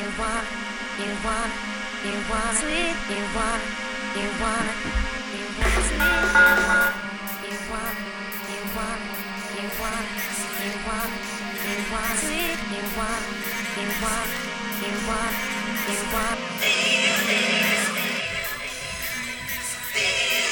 you want, you want, you want, sweet, you want, you want. Feel this. Feel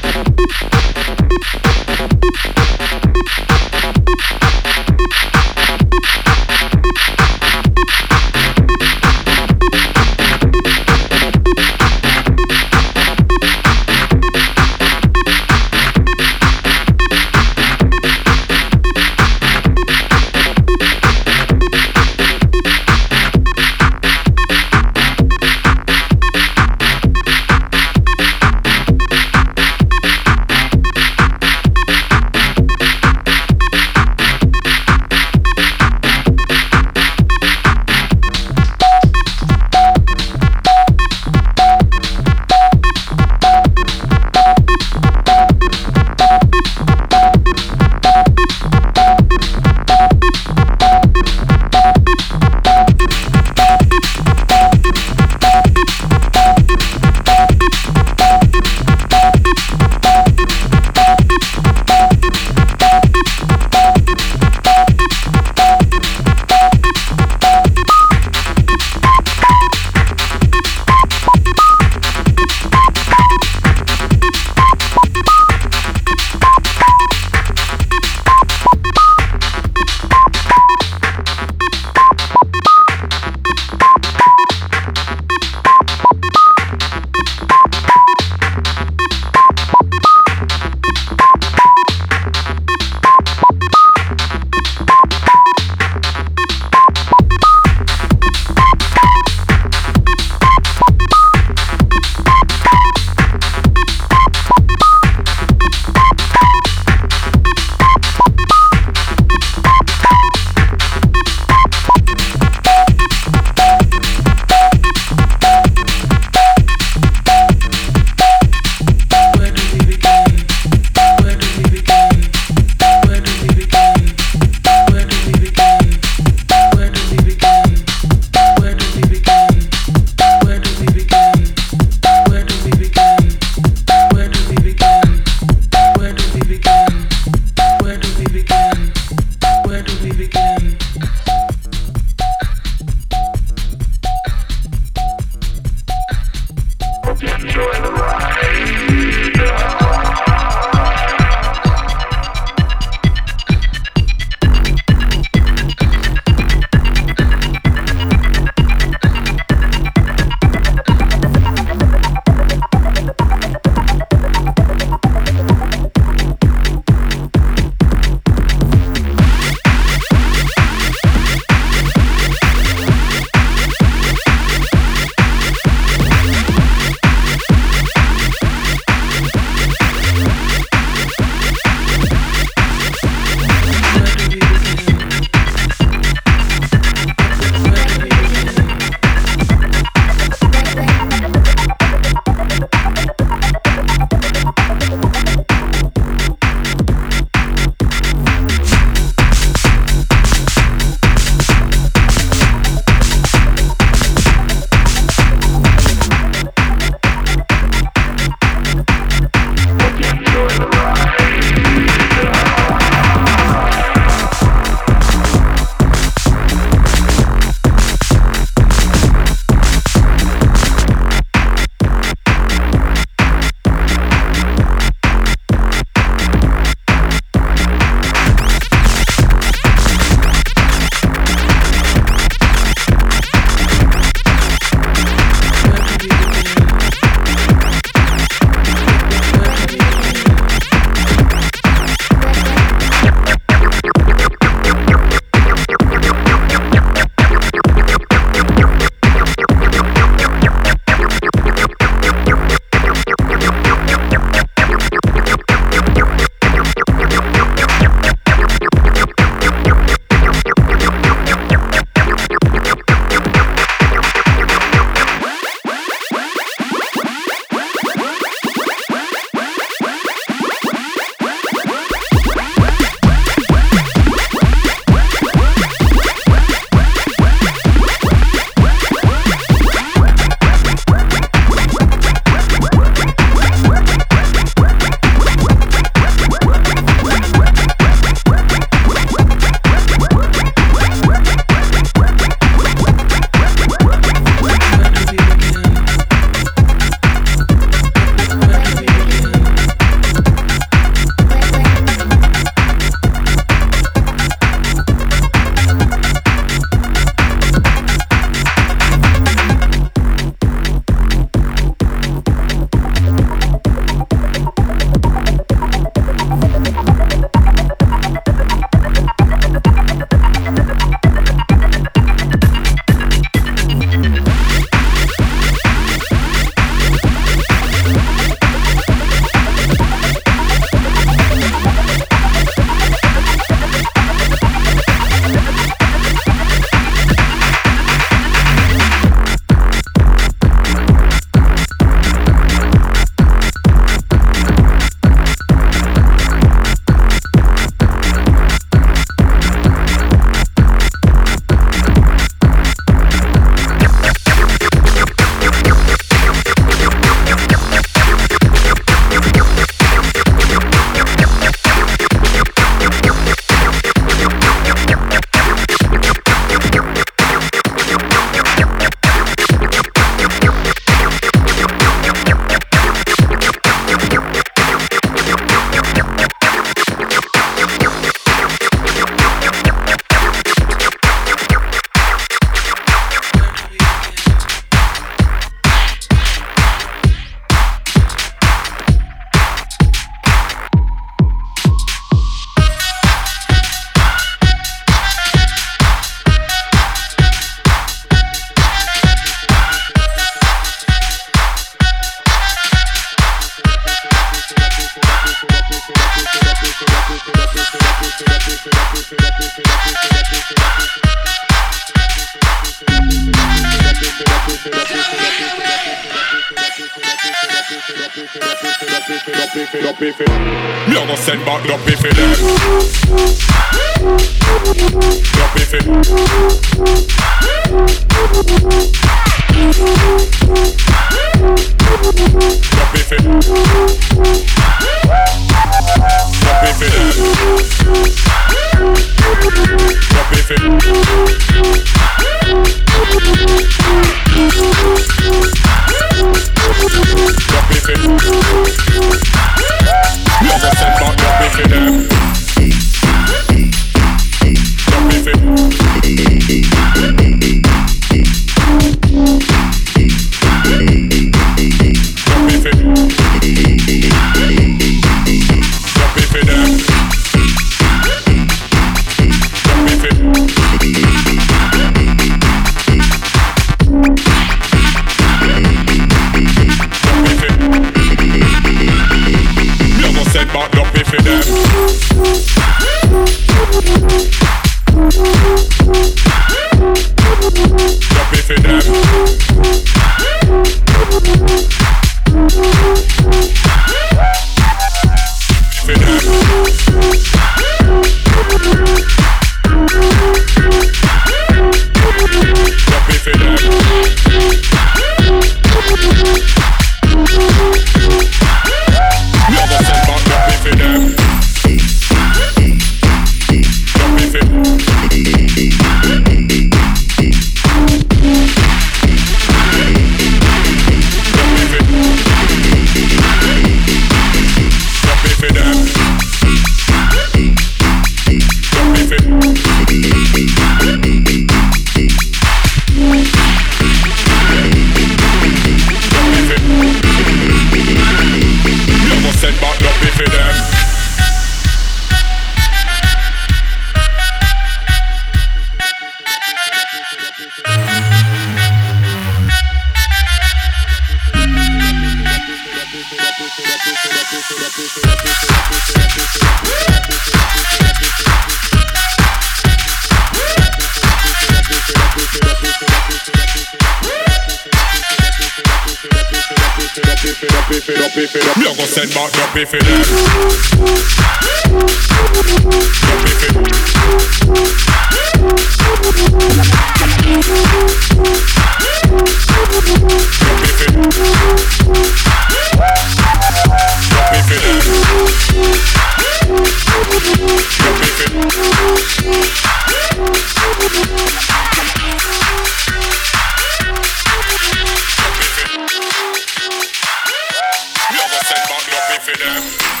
it them.